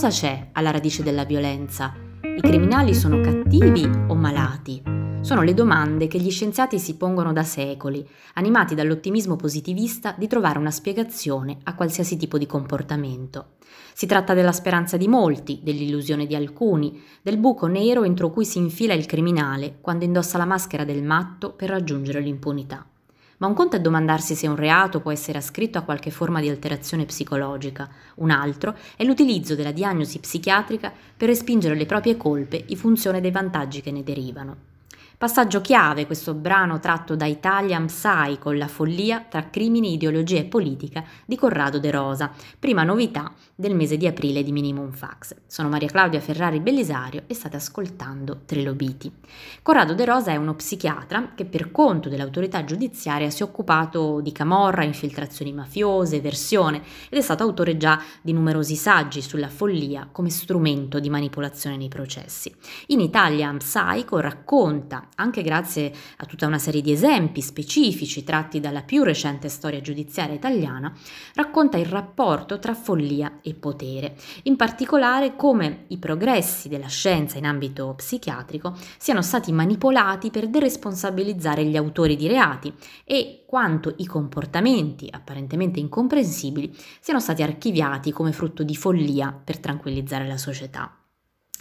cosa c'è alla radice della violenza? I criminali sono cattivi o malati? Sono le domande che gli scienziati si pongono da secoli, animati dall'ottimismo positivista di trovare una spiegazione a qualsiasi tipo di comportamento. Si tratta della speranza di molti, dell'illusione di alcuni, del buco nero entro cui si infila il criminale quando indossa la maschera del matto per raggiungere l'impunità. Ma un conto è domandarsi se un reato può essere ascritto a qualche forma di alterazione psicologica, un altro è l'utilizzo della diagnosi psichiatrica per respingere le proprie colpe in funzione dei vantaggi che ne derivano. Passaggio chiave questo brano tratto da Italian Psycho, la follia tra crimini, ideologia e politica di Corrado De Rosa, prima novità del mese di aprile di Minimum Fax. Sono Maria Claudia Ferrari Bellisario e state ascoltando Trilobiti. Corrado De Rosa è uno psichiatra che per conto dell'autorità giudiziaria si è occupato di camorra, infiltrazioni mafiose, eversione ed è stato autore già di numerosi saggi sulla follia come strumento di manipolazione nei processi. In Italian Psycho racconta anche grazie a tutta una serie di esempi specifici tratti dalla più recente storia giudiziaria italiana, racconta il rapporto tra follia e potere, in particolare come i progressi della scienza in ambito psichiatrico siano stati manipolati per deresponsabilizzare gli autori di reati e quanto i comportamenti apparentemente incomprensibili siano stati archiviati come frutto di follia per tranquillizzare la società.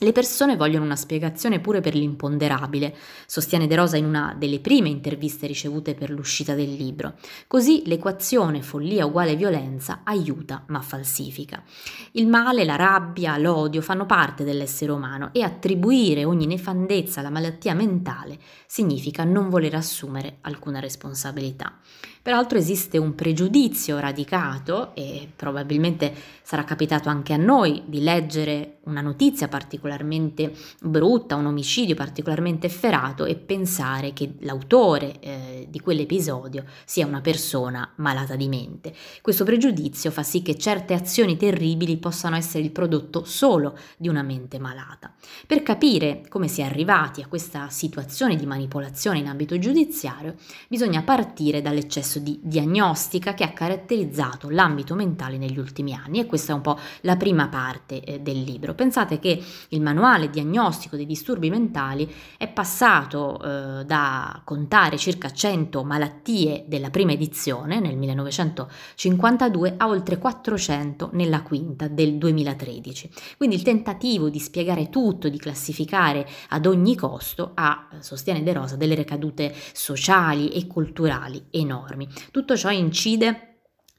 Le persone vogliono una spiegazione pure per l'imponderabile, sostiene De Rosa in una delle prime interviste ricevute per l'uscita del libro. Così l'equazione follia uguale violenza aiuta ma falsifica. Il male, la rabbia, l'odio fanno parte dell'essere umano e attribuire ogni nefandezza alla malattia mentale significa non voler assumere alcuna responsabilità. Peraltro esiste un pregiudizio radicato, e probabilmente sarà capitato anche a noi di leggere una notizia particolarmente brutta, un omicidio particolarmente efferato e pensare che l'autore eh, di quell'episodio sia una persona malata di mente. Questo pregiudizio fa sì che certe azioni terribili possano essere il prodotto solo di una mente malata. Per capire come si è arrivati a questa situazione di manipolazione in ambito giudiziario, bisogna partire dall'eccesso di diagnostica che ha caratterizzato l'ambito mentale negli ultimi anni e questa è un po' la prima parte eh, del libro. Pensate che il manuale diagnostico dei disturbi mentali è passato eh, da contare circa 100 malattie della prima edizione nel 1952 a oltre 400 nella quinta del 2013. Quindi il tentativo di spiegare tutto, di classificare ad ogni costo ha, sostiene De Rosa, delle ricadute sociali e culturali enormi. Tutto ciò incide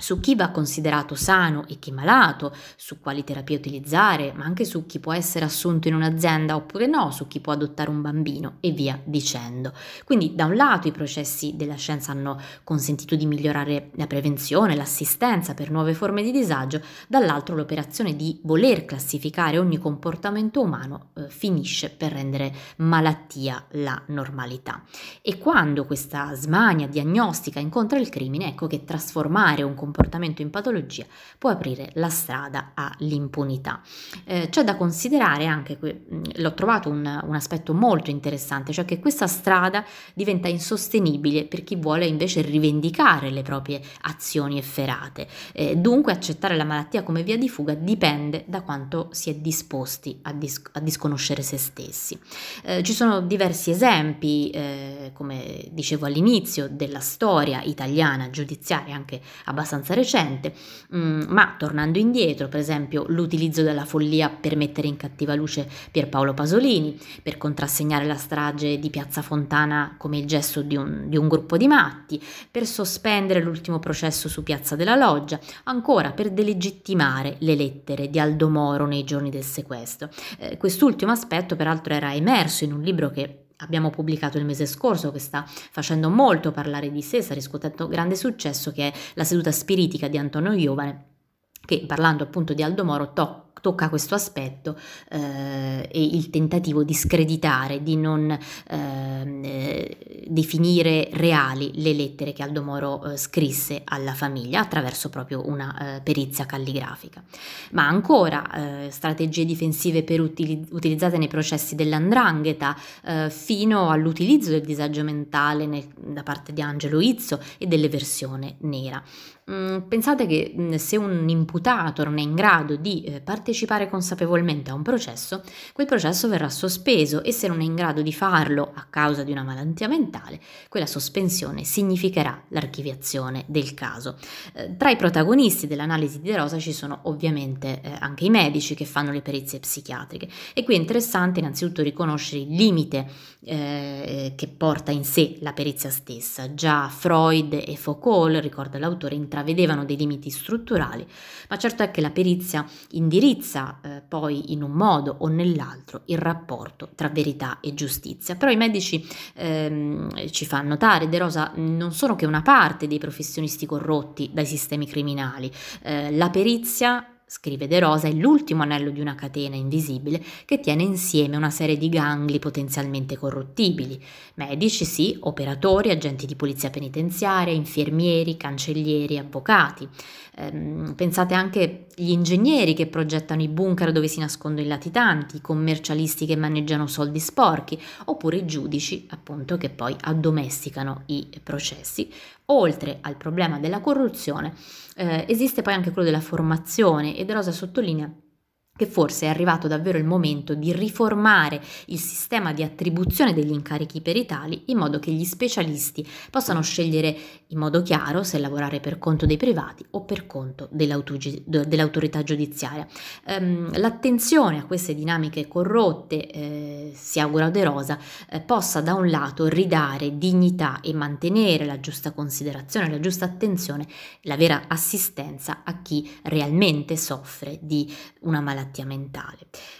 su chi va considerato sano e chi malato, su quali terapie utilizzare, ma anche su chi può essere assunto in un'azienda oppure no, su chi può adottare un bambino e via dicendo. Quindi da un lato i processi della scienza hanno consentito di migliorare la prevenzione, l'assistenza per nuove forme di disagio, dall'altro l'operazione di voler classificare ogni comportamento umano eh, finisce per rendere malattia la normalità. E quando questa smania diagnostica incontra il crimine, ecco che trasformare un comportamento comportamento in patologia può aprire la strada all'impunità. Eh, c'è da considerare anche, l'ho trovato un, un aspetto molto interessante, cioè che questa strada diventa insostenibile per chi vuole invece rivendicare le proprie azioni efferate. Eh, dunque accettare la malattia come via di fuga dipende da quanto si è disposti a, dis- a disconoscere se stessi. Eh, ci sono diversi esempi, eh, come dicevo all'inizio, della storia italiana giudiziaria anche abbastanza abbastanza recente, mm, ma tornando indietro, per esempio l'utilizzo della follia per mettere in cattiva luce Pierpaolo Pasolini, per contrassegnare la strage di Piazza Fontana come il gesto di un, di un gruppo di matti, per sospendere l'ultimo processo su Piazza della Loggia, ancora per delegittimare le lettere di Aldo Moro nei giorni del sequestro. Eh, quest'ultimo aspetto peraltro era emerso in un libro che abbiamo pubblicato il mese scorso, che sta facendo molto parlare di sé, sta riscuotendo grande successo, che è La seduta spiritica di Antonio Iovane, che parlando appunto di Aldo Moro tocca tocca questo aspetto eh, e il tentativo di screditare, di non ehm, eh, definire reali le lettere che Aldo Moro eh, scrisse alla famiglia attraverso proprio una eh, perizia calligrafica. Ma ancora eh, strategie difensive utili- utilizzate nei processi dell'andrangheta eh, fino all'utilizzo del disagio mentale nel, da parte di Angelo Izzo e dell'eversione nera. Mm, pensate che mm, se un imputato non è in grado di partecipare partecipare consapevolmente a un processo, quel processo verrà sospeso e se non è in grado di farlo a causa di una malattia mentale, quella sospensione significherà l'archiviazione del caso. Eh, tra i protagonisti dell'analisi di De Rosa ci sono ovviamente eh, anche i medici che fanno le perizie psichiatriche e qui è interessante innanzitutto riconoscere il limite eh, che porta in sé la perizia stessa. Già Freud e Foucault, ricorda l'autore, intravedevano dei limiti strutturali, ma certo è che la perizia indirizza eh, poi in un modo o nell'altro il rapporto tra verità e giustizia. Però i medici ehm, ci fanno notare, De Rosa non sono che una parte dei professionisti corrotti dai sistemi criminali. Eh, la perizia scrive De Rosa, è l'ultimo anello di una catena invisibile che tiene insieme una serie di gangli potenzialmente corruttibili. Medici sì, operatori, agenti di polizia penitenziaria, infermieri, cancellieri, avvocati. Ehm, pensate anche agli ingegneri che progettano i bunker dove si nascondono i latitanti, i commercialisti che maneggiano soldi sporchi, oppure i giudici, appunto, che poi addomesticano i processi, Oltre al problema della corruzione, eh, esiste poi anche quello della formazione e De Rosa sottolinea che forse è arrivato davvero il momento di riformare il sistema di attribuzione degli incarichi peritali in modo che gli specialisti possano scegliere in modo chiaro se lavorare per conto dei privati o per conto dell'autorità giudiziaria. Ehm, l'attenzione a queste dinamiche corrotte, eh, si augura De Rosa, eh, possa da un lato ridare dignità e mantenere la giusta considerazione, la giusta attenzione, la vera assistenza a chi realmente soffre di una malattia malattia mentale.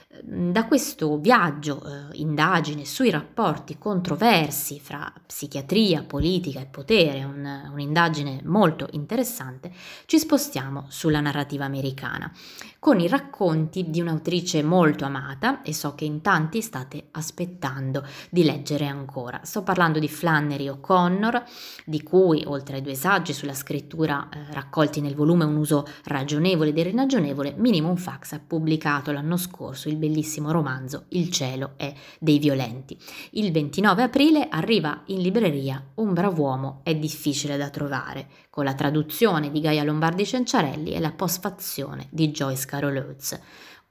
Ehm, da questo viaggio, eh, indagine sui rapporti controversi fra psichiatria, politica e potere, un, un'indagine molto interessante, ci spostiamo sulla narrativa americana, con i racconti di un'autrice molto amata e so che in tanti state aspettando di leggere ancora. Sto parlando di Flannery O'Connor, di cui, oltre ai due saggi sulla scrittura eh, raccolti nel volume Un uso ragionevole ed irragionevole, Minimum Fax ha pubblicato l'anno scorso il bellissimo romanzo Il cielo è dei violenti. Il 29 aprile arriva in libreria Un brav'uomo è difficile da trovare, con la traduzione di Gaia Lombardi Cenciarelli e la postfazione di Joyce Carol Oates.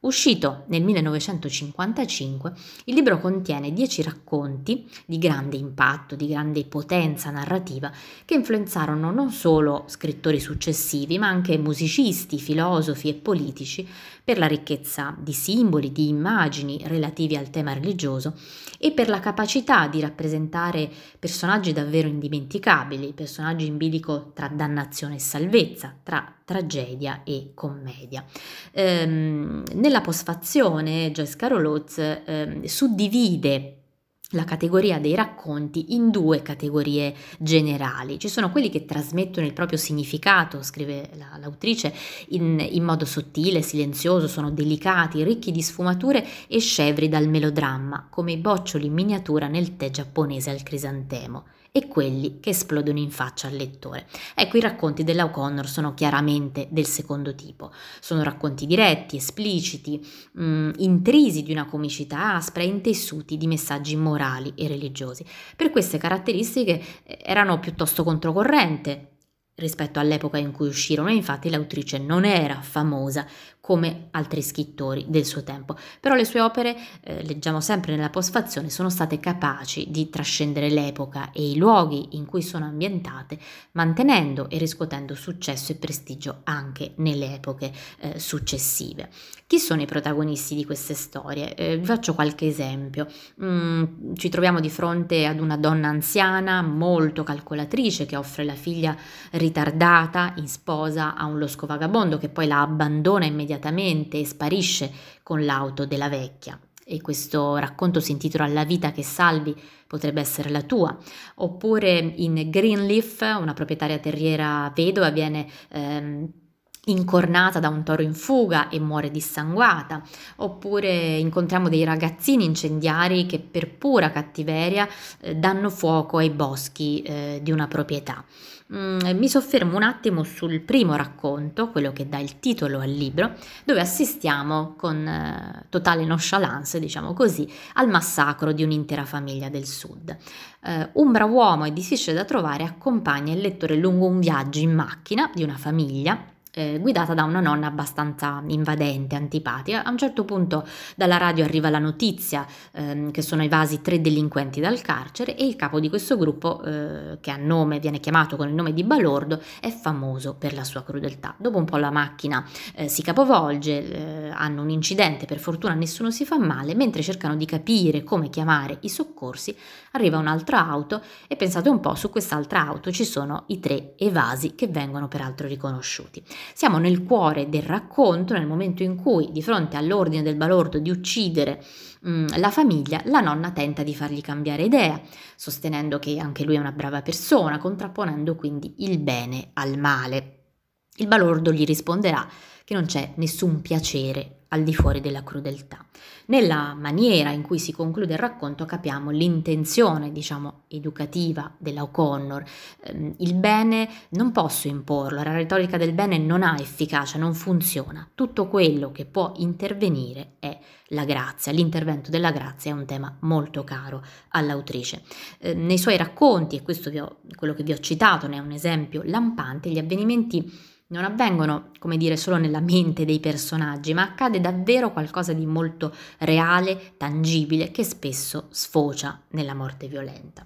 Uscito nel 1955, il libro contiene dieci racconti di grande impatto, di grande potenza narrativa, che influenzarono non solo scrittori successivi, ma anche musicisti, filosofi e politici per la ricchezza di simboli, di immagini relativi al tema religioso e per la capacità di rappresentare personaggi davvero indimenticabili, personaggi in bilico tra dannazione e salvezza, tra tragedia e commedia. Ehm, nella postfazione Joyce Carol Oates ehm, suddivide la categoria dei racconti in due categorie generali. Ci sono quelli che trasmettono il proprio significato, scrive la, l'autrice, in, in, modo sottile, silenzioso, sono delicati, ricchi di sfumature e scevri dal melodramma, come i boccioli in miniatura nel tè giapponese al crisantemo e quelli che esplodono in faccia al lettore. Ecco, i racconti della O'Connor sono chiaramente del secondo tipo. Sono racconti diretti, espliciti, mh, mm, intrisi di una comicità aspra intessuti di messaggi morali e religiosi. Per queste caratteristiche eh, erano piuttosto controcorrente rispetto all'epoca in cui uscirono infatti l'autrice non era famosa come altri scrittori del suo tempo, però le sue opere, eh, leggiamo sempre nella postfazione, sono state capaci di trascendere l'epoca e i luoghi in cui sono ambientate, mantenendo e riscuotendo successo e prestigio anche nelle epoche eh, successive. Chi sono i protagonisti di queste storie? Eh, vi faccio qualche esempio. Mm, ci troviamo di fronte ad una donna anziana, molto calcolatrice, che offre la figlia ritardata in sposa a un losco vagabondo che poi la abbandona immediatamente immediatamente e sparisce con l'auto della vecchia. E questo racconto si intitola La vita che salvi potrebbe essere la tua. Oppure in Greenleaf, una proprietaria terriera vedova viene ehm, incornata da un toro in fuga e muore dissanguata, oppure incontriamo dei ragazzini incendiari che per pura cattiveria eh, danno fuoco ai boschi eh, di una proprietà. Mm, mi soffermo un attimo sul primo racconto, quello che dà il titolo al libro, dove assistiamo con eh, totale nonchalance, diciamo così, al massacro di un'intera famiglia del sud. Eh, un bravo uomo e difficile da trovare accompagna il lettore lungo un viaggio in macchina di una famiglia eh, guidata da una nonna abbastanza invadente, antipatica. A un certo punto dalla radio arriva la notizia ehm, che sono evasi tre delinquenti dal carcere e il capo di questo gruppo, eh, che a nome viene chiamato con il nome di Balordo, è famoso per la sua crudeltà. Dopo un po' la macchina eh, si capovolge, eh, hanno un incidente, per fortuna nessuno si fa male, mentre cercano di capire come chiamare i soccorsi, arriva un'altra auto e pensate un po', su quest'altra auto ci sono i tre evasi che vengono peraltro riconosciuti. Siamo nel cuore del racconto, nel momento in cui, di fronte all'ordine del balordo di uccidere mh, mm, la famiglia, la nonna tenta di fargli cambiare idea, sostenendo che anche lui è una brava persona, contrapponendo quindi il bene al male. Il balordo gli risponderà che non c'è nessun piacere al di fuori della crudeltà. Nella maniera in cui si conclude il racconto capiamo l'intenzione, diciamo, educativa della O'Connor. Ehm, il bene non posso imporlo, la retorica del bene non ha efficacia, non funziona. Tutto quello che può intervenire è la grazia. L'intervento della grazia è un tema molto caro all'autrice. Eh, nei suoi racconti, e questo ho, quello che vi ho citato ne è un esempio lampante, gli avvenimenti non avvengono, come dire, solo nella mente dei personaggi, ma accade davvero qualcosa di molto reale, tangibile, che spesso sfocia nella morte violenta.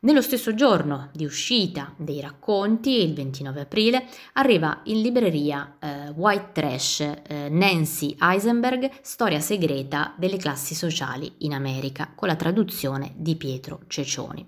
Nello stesso giorno di uscita dei racconti, il 29 aprile, arriva in libreria eh, White Trash eh, Nancy Eisenberg, Storia segreta delle classi sociali in America, con la traduzione di Pietro Cecioni.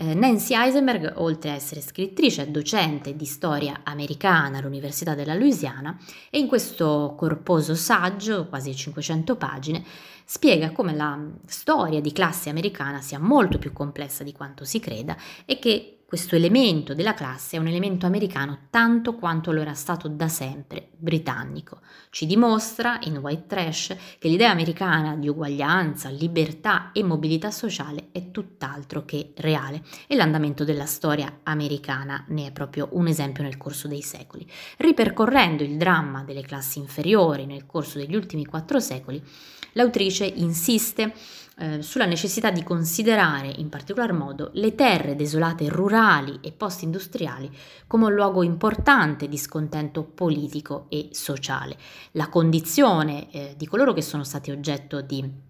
Eh, Nancy Eisenberg, oltre a essere scrittrice, è docente di storia americana all'Università della Louisiana e in questo corposo saggio, quasi 500 pagine, spiega come la storia di classe americana sia molto più complessa di quanto si creda e che questo elemento della classe è un elemento americano tanto quanto lo era stato da sempre britannico. Ci dimostra in White Trash che l'idea americana di uguaglianza, libertà e mobilità sociale è tutt'altro che reale e l'andamento della storia americana ne è proprio un esempio nel corso dei secoli. Ripercorrendo il dramma delle classi inferiori nel corso degli ultimi quattro secoli, l'autrice insiste eh, sulla necessità di considerare in particolar modo le terre desolate rurali e post-industriali come un luogo importante di scontento politico e sociale. La condizione eh, di coloro che sono stati oggetto di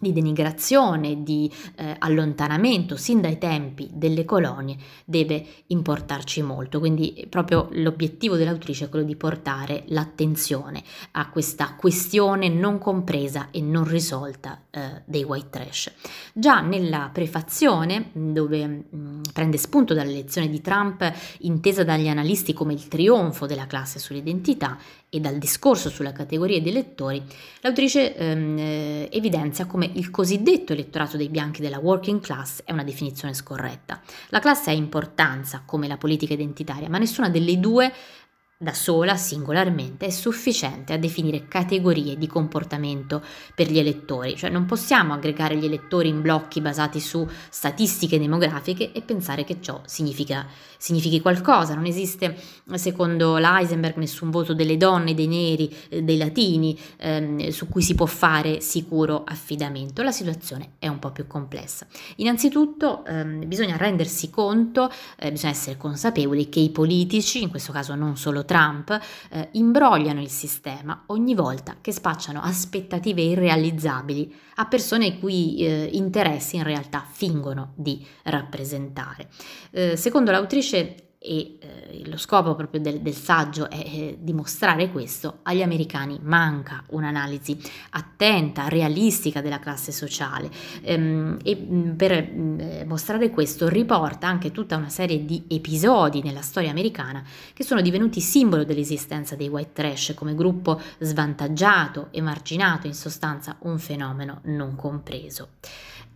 di denigrazione, di eh, allontanamento sin dai tempi delle colonie deve importarci molto. Quindi proprio l'obiettivo dell'autrice è quello di portare l'attenzione a questa questione non compresa e non risolta eh, dei white trash. Già nella prefazione, dove mh, mm, prende spunto dall'elezione di Trump intesa dagli analisti come il trionfo della classe sull'identità, e dal discorso sulla categoria dei lettori, l'autrice ehm, eh, evidenzia come il cosiddetto elettorato dei bianchi della working class è una definizione scorretta. La classe ha importanza come la politica identitaria, ma nessuna delle due da sola, singolarmente, è sufficiente a definire categorie di comportamento per gli elettori, cioè non possiamo aggregare gli elettori in blocchi basati su statistiche demografiche e pensare che ciò significa, significhi qualcosa. Non esiste, secondo l'Eisenberg, nessun voto delle donne, dei neri, eh, dei latini ehm, su cui si può fare sicuro affidamento. La situazione è un po' più complessa. Innanzitutto ehm, bisogna rendersi conto, eh, bisogna essere consapevoli che i politici, in questo caso non solo Trump eh, imbrogliano il sistema ogni volta che spacciano aspettative irrealizzabili a persone i cui eh, interessi in realtà fingono di rappresentare. Eh, secondo l'autrice e eh, lo scopo proprio del, del saggio è eh, dimostrare questo, agli americani manca un'analisi attenta, realistica della classe sociale ehm, e mm, per mm, eh, mostrare questo riporta anche tutta una serie di episodi nella storia americana che sono divenuti simbolo dell'esistenza dei white trash come gruppo svantaggiato, emarginato, in sostanza un fenomeno non compreso.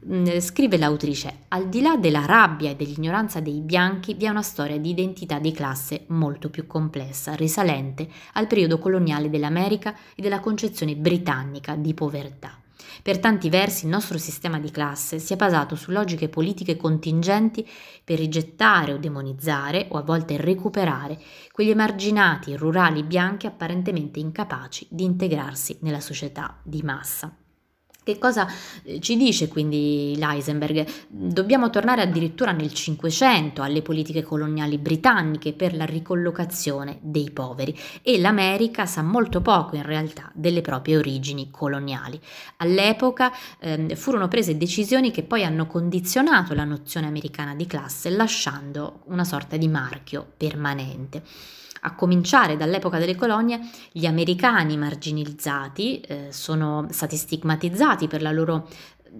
Mm, scrive l'autrice, al di là della rabbia e dell'ignoranza dei bianchi vi è una storia di identità di classe molto più complessa, risalente al periodo coloniale dell'America e della concezione britannica di povertà. Per tanti versi il nostro sistema di classe si è basato su logiche politiche contingenti per rigettare o demonizzare o a volte recuperare quegli emarginati rurali bianchi apparentemente incapaci di integrarsi nella società di massa. Che cosa eh, ci dice quindi l'Eisenberg? Dobbiamo tornare addirittura nel Cinquecento alle politiche coloniali britanniche per la ricollocazione dei poveri e l'America sa molto poco in realtà delle proprie origini coloniali. All'epoca eh, furono prese decisioni che poi hanno condizionato la nozione americana di classe lasciando una sorta di marchio permanente a cominciare dall'epoca delle colonie, gli americani marginalizzati eh, sono stati stigmatizzati per la loro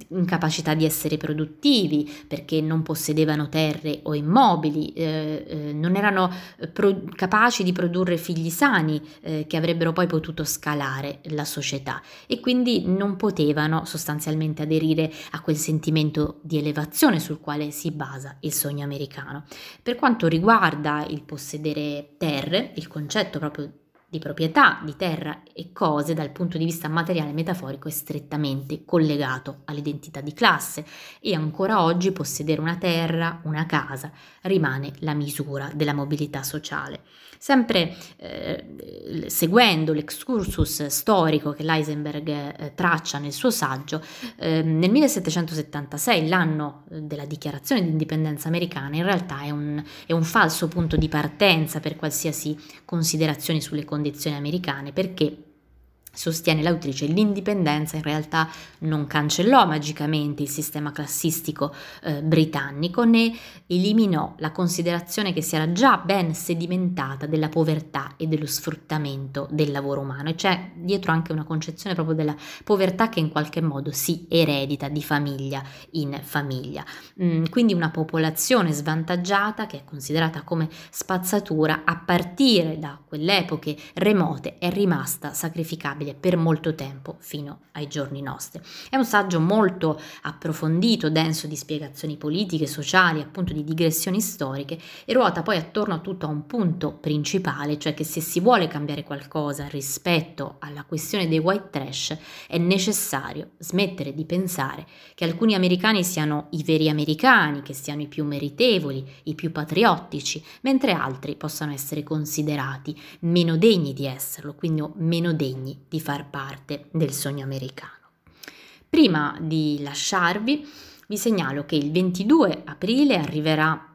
incapacità di essere produttivi perché non possedevano terre o immobili, eh, eh, non erano pro- capaci di produrre figli sani eh, che avrebbero poi potuto scalare la società e quindi non potevano sostanzialmente aderire a quel sentimento di elevazione sul quale si basa il sogno americano. Per quanto riguarda il possedere terre, il concetto proprio di proprietà di terra e cose dal punto di vista materiale e metaforico è strettamente collegato all'identità di classe e ancora oggi possedere una terra, una casa, rimane la misura della mobilità sociale. Sempre eh, seguendo l'excursus storico che l'Eisenberg eh, traccia nel suo saggio, eh, nel 1776, l'anno della dichiarazione di indipendenza americana, in realtà è un, è un falso punto di partenza per qualsiasi considerazione sulle condizioni americane, perché Sostiene l'autrice, l'indipendenza in realtà non cancellò magicamente il sistema classistico eh, britannico né eliminò la considerazione che si era già ben sedimentata della povertà e dello sfruttamento del lavoro umano e c'è dietro anche una concezione proprio della povertà che in qualche modo si eredita di famiglia in famiglia. Mm, quindi una popolazione svantaggiata che è considerata come spazzatura a partire da quelle epoche remote è rimasta sacrificabile stabile per molto tempo fino ai giorni nostri. È un saggio molto approfondito, denso di spiegazioni politiche, sociali, appunto di digressioni storiche e ruota poi attorno a tutto a un punto principale, cioè che se si vuole cambiare qualcosa rispetto alla questione dei white trash è necessario smettere di pensare che alcuni americani siano i veri americani, che siano i più meritevoli, i più patriottici, mentre altri possano essere considerati meno degni di esserlo, quindi meno degni di far parte del sogno americano. Prima di lasciarvi, vi segnalo che il 22 aprile arriverà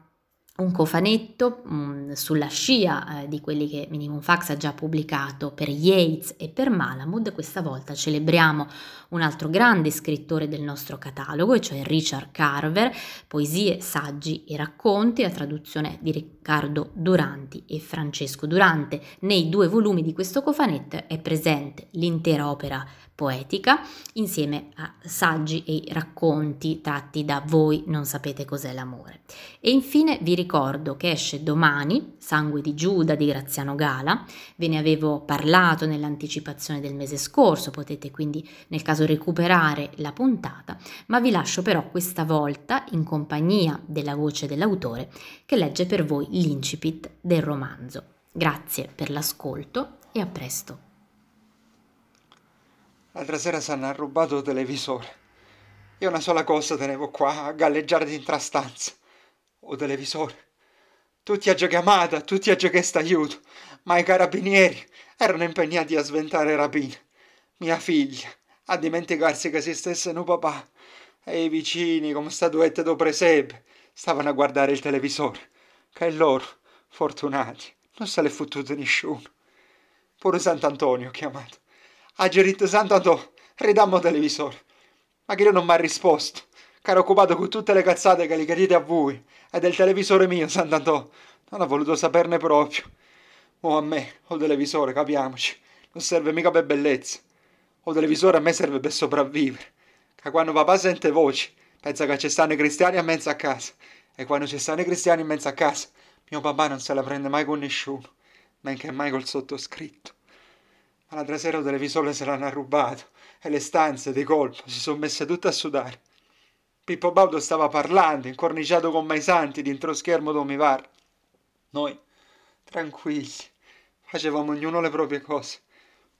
un cofanetto mh, mm, sulla scia eh, di quelli che Minimum Fax ha già pubblicato per Yates e per Malamud. Questa volta celebriamo un altro grande scrittore del nostro catalogo, cioè Richard Carver, poesie, saggi e racconti, la traduzione di Riccardo Duranti e Francesco Durante. Nei due volumi di questo cofanetto è presente l'intera opera poetica insieme a saggi e racconti tratti da Voi non sapete cos'è l'amore. E infine vi ricordo che esce domani Sangue di Giuda di Graziano Gala, ve ne avevo parlato nell'anticipazione del mese scorso, potete quindi nel caso recuperare la puntata, ma vi lascio però questa volta in compagnia della voce dell'autore che legge per voi l'incipit del romanzo. Grazie per l'ascolto e a presto. L'altra sera si hanno rubato il televisore. Io una sola cosa tenevo qua a galleggiare dentro la stanza. O televisore. Tutti a chiamata, tutti a chiesto aiuto, ma i carabinieri erano impegnati a sventare rapine. Mia figlia, a dimenticarsi che esistesse un papà, e i vicini, come statuette do presepe, stavano a guardare il televisore, che loro, fortunati, non se l'è fottuto nessuno. Pure Sant'Antonio ho chiamato ha gerito andò, ridammo televisore. Ma che non mi ha risposto, che ero occupato con tutte le cazzate che gli chiedete a voi, e del televisore mio, Sant'Antò, non ha voluto saperne proprio. O a me, o televisore, capiamoci, non serve mica per bellezza. O televisore a me serve per sopravvivere. Che quando papà sente voci, pensa che ci stanno i cristiani a mezzo a casa. E quando ci stanno i cristiani in mezzo a casa, mio papà non se la prende mai con nessuno, men che mai col sottoscritto. L'altra sera il televisore se l'hanno rubato e le stanze di colpo si sono messe tutte a sudare. Pippo Baudo stava parlando, incorniciato con mai santi dentro schermo d'omivar. Noi, tranquilli, facevamo ognuno le proprie cose.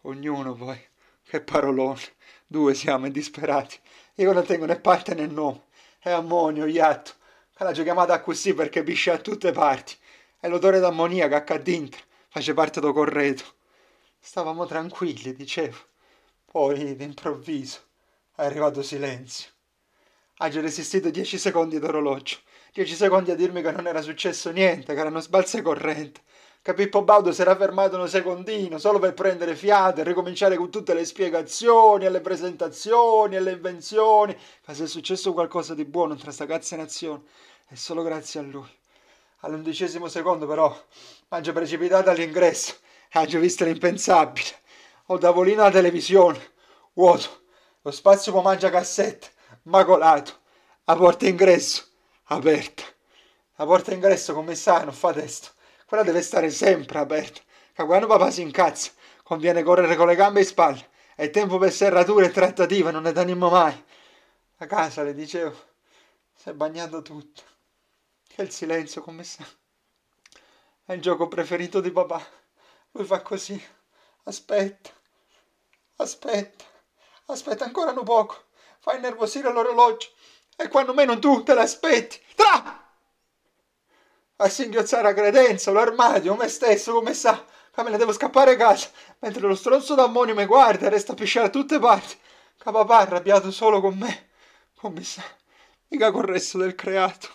Ognuno poi. Che parolone. Due siamo disperati. Io non tengo né parte né nome. È ammonio, iatto. Che l'ha chiamata così perché pisce a tutte parti. E l'odore d'ammoniaca che dentro face parte do corredo. Stavamo tranquilli, dicevo. Poi, d'improvviso, è arrivato silenzio. Hagi resistito dieci secondi d'orologio, dieci secondi a dirmi che non era successo niente, che erano sbalze corrente, che Pippo Baudo si era fermato un secondino solo per prendere fiato e ricominciare con tutte le spiegazioni, e le presentazioni, e le invenzioni, che se è successo qualcosa di buono tra sta cazzo nazione è solo grazie a lui. All'undicesimo secondo però, mangio precipitato all'ingresso e ho visto l'impensabile. Ho tavolino alla televisione, vuoto, lo spazio può mangia cassette, macolato, la porta ingresso, aperta. La porta ingresso, come sai, non fa testo quella deve stare sempre aperta, che quando papà si incazza conviene correre con le gambe in spalle, e tempo per serrature e trattative non ne danimo mai. A casa, le dicevo, si è bagnato tutto. E il silenzio, come sa. È il gioco preferito di papà. Lui fa così. Aspetta, aspetta, aspetta ancora un poco. Fai innervosire l'orologio. E quando meno tu te l'aspetti. Tra! a singhiozzare la credenza, l'armadio, me stesso, come sa, ne devo scappare a casa, mentre lo stronzo d'ammonio mi guarda e resta a pisciare da tutte parti, che papà è arrabbiato solo con me, come sa, mica col resto del creato.